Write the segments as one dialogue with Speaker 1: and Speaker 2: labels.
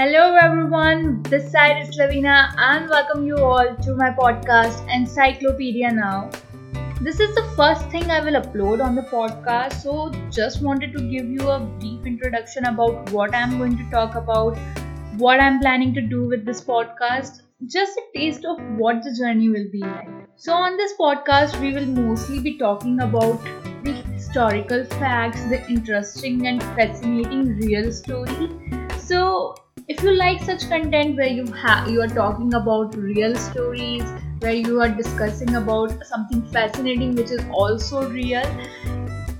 Speaker 1: everyone, this side is Lavina and welcome you all to my podcast Encyclopedia Now. This is the first thing I will upload on the podcast, so just wanted to give you a brief introduction about what I'm going to talk about, what I'm planning to do with this podcast, just a taste of what the journey will be like. So, on this podcast, we will mostly be talking about the historical facts, the interesting and fascinating real story. So, if you like such content where you have you are talking about real stories where you are discussing about something fascinating which is also real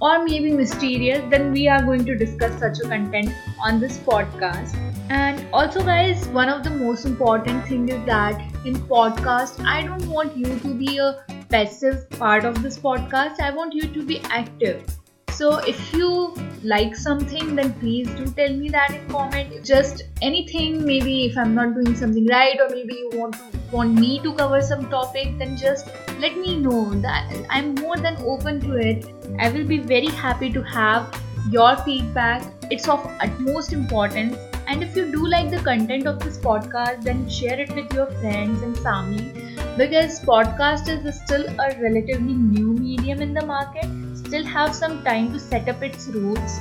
Speaker 1: or maybe mysterious then we are going to discuss such a content on this podcast. And also guys one of the most important thing is that in podcast i don't want you to be a passive part of this podcast. I want you to be active. So if you like something then please do tell me that in comment. Just anything maybe if i'm not doing something right or maybe you want want me to cover some topic then just let me know that i'm more than open to it. I will be very happy to have your feedback. It's of utmost importance. And if you do like the content of this podcast then share it with your friends and family because podcast is still a relatively new medium in the market still have some time to set up its roots.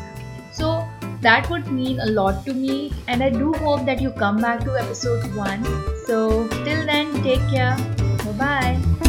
Speaker 1: So that would mean a lot to me, and I do hope that you come back to episode 1. So till then, take care. Bye bye.